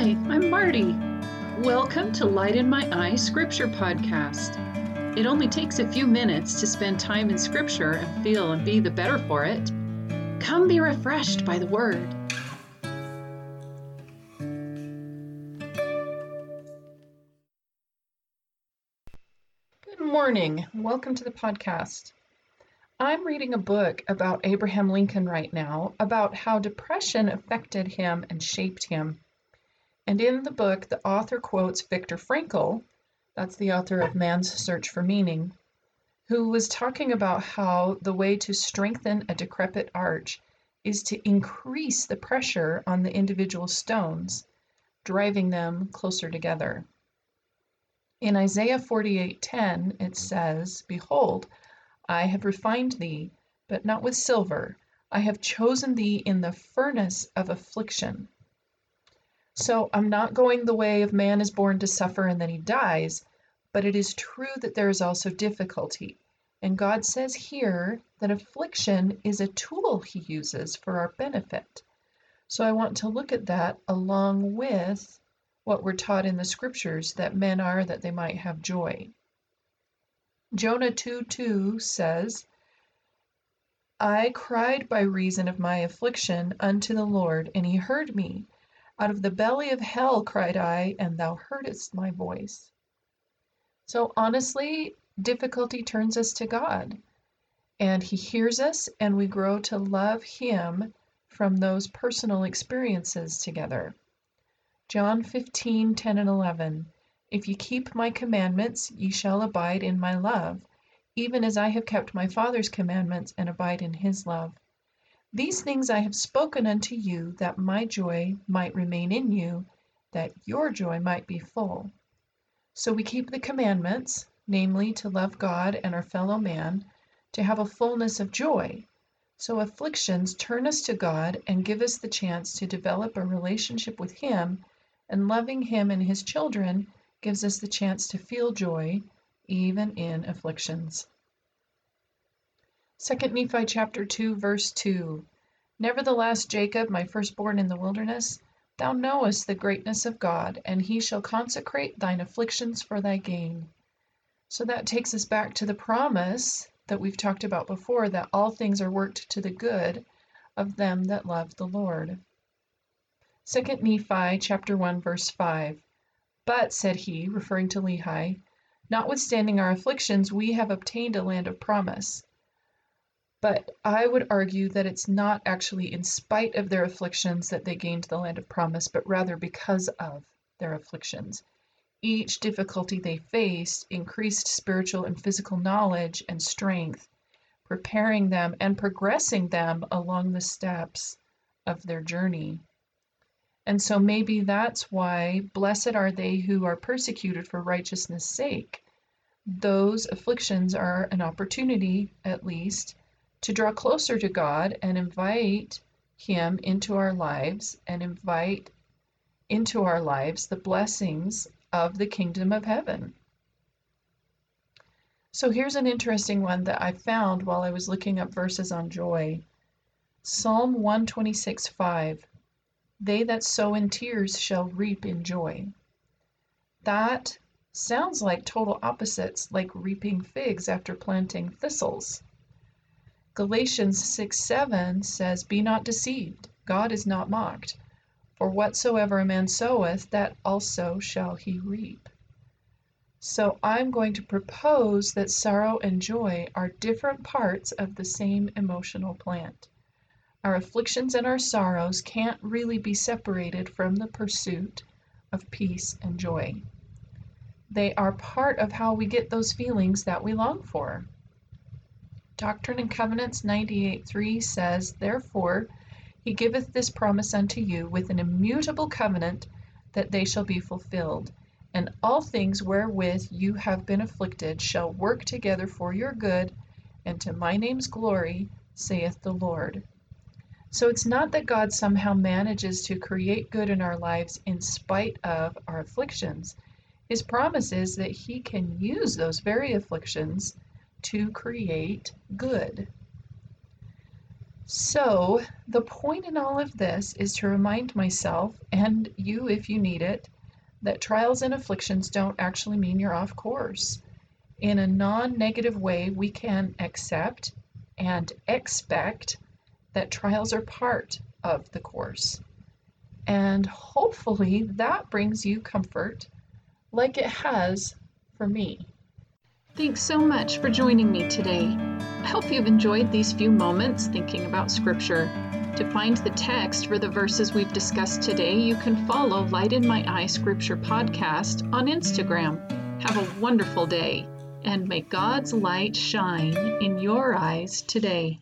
Hi, I'm Marty. Welcome to Light in My Eye Scripture Podcast. It only takes a few minutes to spend time in Scripture and feel and be the better for it. Come be refreshed by the Word. Good morning. Welcome to the podcast. I'm reading a book about Abraham Lincoln right now about how depression affected him and shaped him. And in the book, the author quotes Viktor Frankl, that's the author of Man's Search for Meaning, who was talking about how the way to strengthen a decrepit arch is to increase the pressure on the individual stones, driving them closer together. In Isaiah 48:10 it says, "Behold, I have refined thee, but not with silver; I have chosen thee in the furnace of affliction." So I'm not going the way of man is born to suffer and then he dies, but it is true that there is also difficulty. And God says here that affliction is a tool he uses for our benefit. So I want to look at that along with what we're taught in the scriptures that men are that they might have joy. Jonah 2 2 says, I cried by reason of my affliction unto the Lord, and he heard me. Out of the belly of hell cried I, and thou heardest my voice. So honestly, difficulty turns us to God, and He hears us, and we grow to love Him from those personal experiences together. John 15 10 and 11. If ye keep my commandments, ye shall abide in my love, even as I have kept my Father's commandments and abide in his love. These things I have spoken unto you, that my joy might remain in you, that your joy might be full. So we keep the commandments, namely to love God and our fellow man, to have a fullness of joy. So afflictions turn us to God and give us the chance to develop a relationship with Him, and loving Him and His children gives us the chance to feel joy even in afflictions. 2 Nephi chapter 2 verse 2 Nevertheless Jacob my firstborn in the wilderness thou knowest the greatness of God and he shall consecrate thine afflictions for thy gain. So that takes us back to the promise that we've talked about before that all things are worked to the good of them that love the Lord. 2 Nephi chapter 1 verse 5 But said he referring to Lehi notwithstanding our afflictions we have obtained a land of promise but I would argue that it's not actually in spite of their afflictions that they gained the land of promise, but rather because of their afflictions. Each difficulty they faced increased spiritual and physical knowledge and strength, preparing them and progressing them along the steps of their journey. And so maybe that's why blessed are they who are persecuted for righteousness' sake. Those afflictions are an opportunity, at least, to draw closer to God and invite Him into our lives and invite into our lives the blessings of the kingdom of heaven. So here's an interesting one that I found while I was looking up verses on joy. Psalm 126 5. They that sow in tears shall reap in joy. That sounds like total opposites, like reaping figs after planting thistles. Galatians 6 7 says, Be not deceived, God is not mocked. For whatsoever a man soweth, that also shall he reap. So I'm going to propose that sorrow and joy are different parts of the same emotional plant. Our afflictions and our sorrows can't really be separated from the pursuit of peace and joy. They are part of how we get those feelings that we long for. Doctrine and Covenants 98:3 says, Therefore he giveth this promise unto you with an immutable covenant that they shall be fulfilled. And all things wherewith you have been afflicted shall work together for your good and to my name's glory, saith the Lord. So it's not that God somehow manages to create good in our lives in spite of our afflictions. His promise is that He can use those very afflictions to create good. So, the point in all of this is to remind myself, and you if you need it, that trials and afflictions don't actually mean you're off course. In a non negative way, we can accept and expect that trials are part of the course. And hopefully that brings you comfort like it has for me. Thanks so much for joining me today. I hope you've enjoyed these few moments thinking about Scripture. To find the text for the verses we've discussed today, you can follow Light in My Eye Scripture Podcast on Instagram. Have a wonderful day, and may God's light shine in your eyes today.